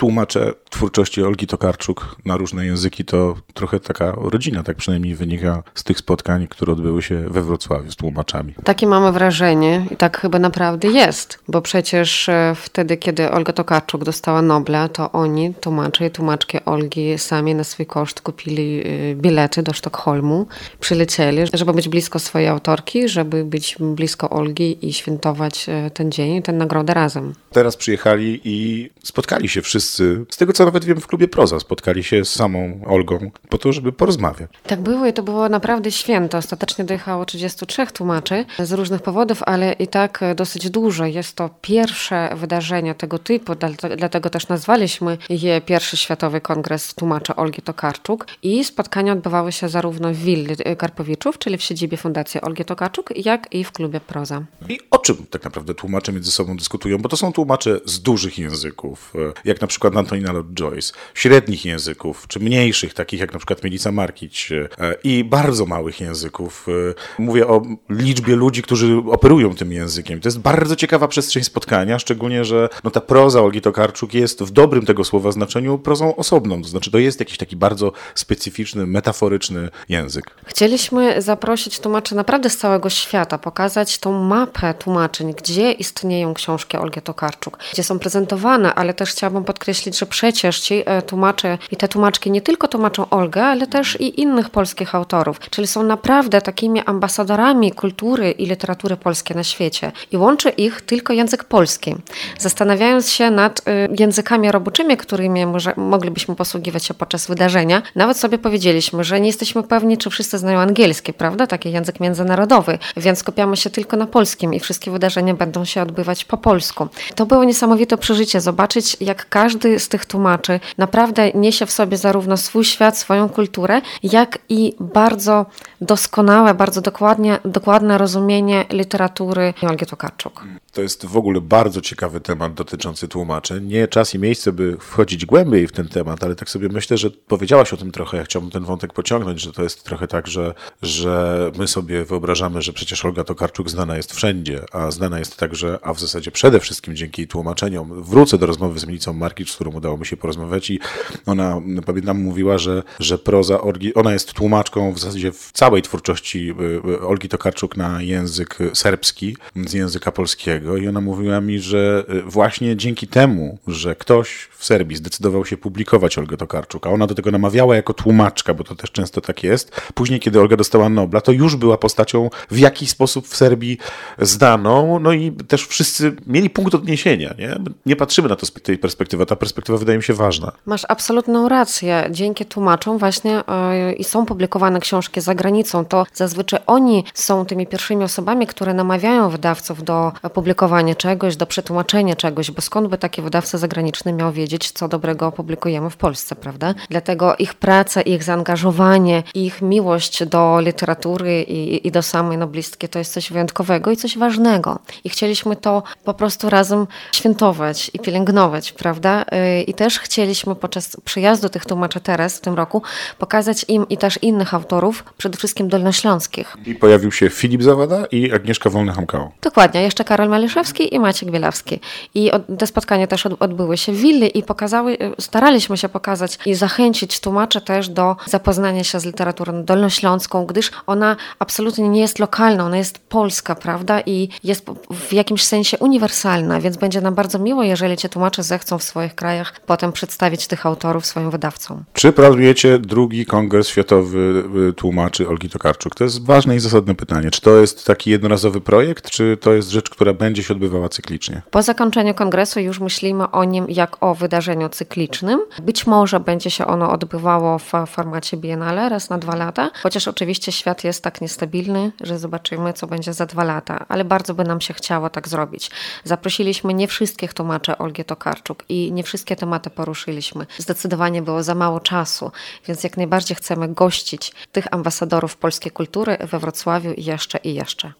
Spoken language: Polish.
tłumacze twórczości Olgi Tokarczuk na różne języki to trochę taka rodzina, tak przynajmniej wynika z tych spotkań, które odbyły się we Wrocławiu z tłumaczami. Takie mamy wrażenie i tak chyba naprawdę jest, bo przecież e, wtedy, kiedy Olga Tokarczuk dostała Nobla, to oni, tłumacze i tłumaczki Olgi, sami na swój koszt kupili e, bilety do Sztokholmu, przylecieli, żeby być blisko swojej autorki, żeby być blisko Olgi i świętować e, ten dzień tę nagrodę razem. Teraz przyjechali i spotkali się wszyscy, z tego co nawet wiem w klubie Proza, spotkali się z samą Olgą po to, żeby porozmawiać. Tak było i to było naprawdę święto. Ostatecznie dojechało 33 tłumaczy z różnych powodów, ale i tak dosyć dużo. Jest to pierwsze wydarzenie tego typu, dlatego też nazwaliśmy je pierwszy Światowy Kongres Tłumaczy Olgi Tokarczuk i spotkania odbywały się zarówno w Willi Karpowiczów, czyli w siedzibie Fundacji Olgi Tokarczuk, jak i w klubie Proza. I o czym tak naprawdę tłumacze między sobą dyskutują? Bo to są tłumacze z dużych języków, e, jak na przykład Antonina Lloyd-Joyce, średnich języków, czy mniejszych, takich jak na przykład Milica Markić e, i bardzo małych języków. E, mówię o liczbie ludzi, którzy operują tym językiem. To jest bardzo ciekawa przestrzeń spotkania, szczególnie, że no, ta proza Olgi Tokarczuk jest w dobrym tego słowa znaczeniu prozą osobną. To znaczy, to jest jakiś taki bardzo specyficzny, metaforyczny język. Chcieliśmy zaprosić tłumaczy naprawdę z całego świata, pokazać tą mapę tłumaczeń, gdzie istnieją książki Olgi Tokarczuk, gdzie są prezentowane, ale też chciałabym podkreślić, że przecież ci e, tłumacze i te tłumaczki nie tylko tłumaczą Olgę, ale też i innych polskich autorów, czyli są naprawdę takimi ambasadorami kultury i literatury polskiej na świecie i łączy ich tylko język polski. Zastanawiając się nad e, językami roboczymi, którymi może, moglibyśmy posługiwać się podczas wydarzenia, nawet sobie powiedzieliśmy, że nie jesteśmy pewni, czy wszyscy znają angielski, prawda? Taki język międzynarodowy, więc skupiamy się tylko na polskim i wszystkie wydarzenia będą się odbywać po polsku. To było niesamowite przeżycie, zobaczyć jak każdy z tych tłumaczy naprawdę niesie w sobie zarówno swój świat, swoją kulturę, jak i bardzo doskonałe, bardzo dokładnie, dokładne rozumienie literatury Olgi Tokarczuk. To jest w ogóle bardzo ciekawy temat dotyczący tłumaczeń. Nie czas i miejsce, by wchodzić głębiej w ten temat, ale tak sobie myślę, że powiedziałaś o tym trochę. Ja chciałbym ten wątek pociągnąć, że to jest trochę tak, że, że my sobie wyobrażamy, że przecież Olga Tokarczuk znana jest wszędzie, a znana jest także, a w zasadzie przede wszystkim dzięki tłumaczeniom. Wrócę do rozmowy z Milicą Markicz, z którą udało mi się porozmawiać i ona, pamiętam, mówiła, że, że proza Olgi, ona jest tłumaczką w zasadzie w całej twórczości y, y, Olgi Tokarczuk na język serbski z języka polskiego i ona mówiła mi, że y, właśnie dzięki temu, że ktoś w Serbii zdecydował się publikować Olgę Tokarczuk, a ona do tego namawiała jako tłumaczka, bo to też często tak jest. Później, kiedy Olga dostała Nobla, to już była postacią w jakiś sposób w Serbii zdaną, no i też wszyscy mieli punkt odniesienia. Nie, nie patrzymy na to z tej perspektywy, ta perspektywa wydaje mi się ważna. Masz absolutną rację. Dzięki tłumaczom właśnie yy, i są publikowane książki za granicą, to zazwyczaj oni są tymi pierwszymi osobami, które namawiają wydawców do publikowania czegoś, do przetłumaczenia czegoś, bo skąd by taki wydawca zagraniczny miał wiedzieć, co dobrego opublikujemy w Polsce, prawda? Dlatego ich praca, ich zaangażowanie, ich miłość do literatury i, i do samej noblistki to jest coś wyjątkowego i coś ważnego. I chcieliśmy to po prostu razem świętować i pielęgnować, prawda? Y, I też chcieliśmy podczas przyjazdu tych tłumaczy teraz w tym roku pokazać im i też innych autorów, przede wszystkim dolnośląskich. I pojawił się Filip Zawada i Agnieszka Wolny-Hamkała. Dokładnie, jeszcze Karol Maliszewski i Maciek Bielawski. I te spotkania też odbyły się w Willi i pokazały, staraliśmy się pokazać i zachęcić tłumaczy też do zapoznania się z literaturą dolnośląską, gdyż ona absolutnie nie jest lokalna, ona jest polska, prawda? I jest w jakimś sensie uniwersalna, więc będzie nam bardzo miło, jeżeli ci tłumacze zechcą w swoich krajach potem przedstawić tych autorów swoim wydawcom. Czy planujecie drugi kongres światowy y, tłumaczy Olgi Tokarczuk? To jest ważne i zasadne pytanie. Czy to jest taki jednorazowy projekt, czy to jest rzecz, która będzie się odbywała cyklicznie? Po zakończeniu kongresu już myślimy o nim jak o wydarzeniu cyklicznym. Być może będzie się ono odbywało w formacie biennale raz na dwa lata, chociaż oczywiście świat jest tak niestabilny, że zobaczymy, co będzie za dwa lata, ale bardzo by nam się chciało tak zrobić. Zaprosiliśmy nie wszystkich tłumaczy Olgi Tokarczuk i nie wszystkie tematy poruszyliśmy. Zdecydowanie było za mało czasu, więc jak najbardziej chcemy gościć tych ambasadorów polskiej kultury we Wrocławiu i jeszcze i jeszcze.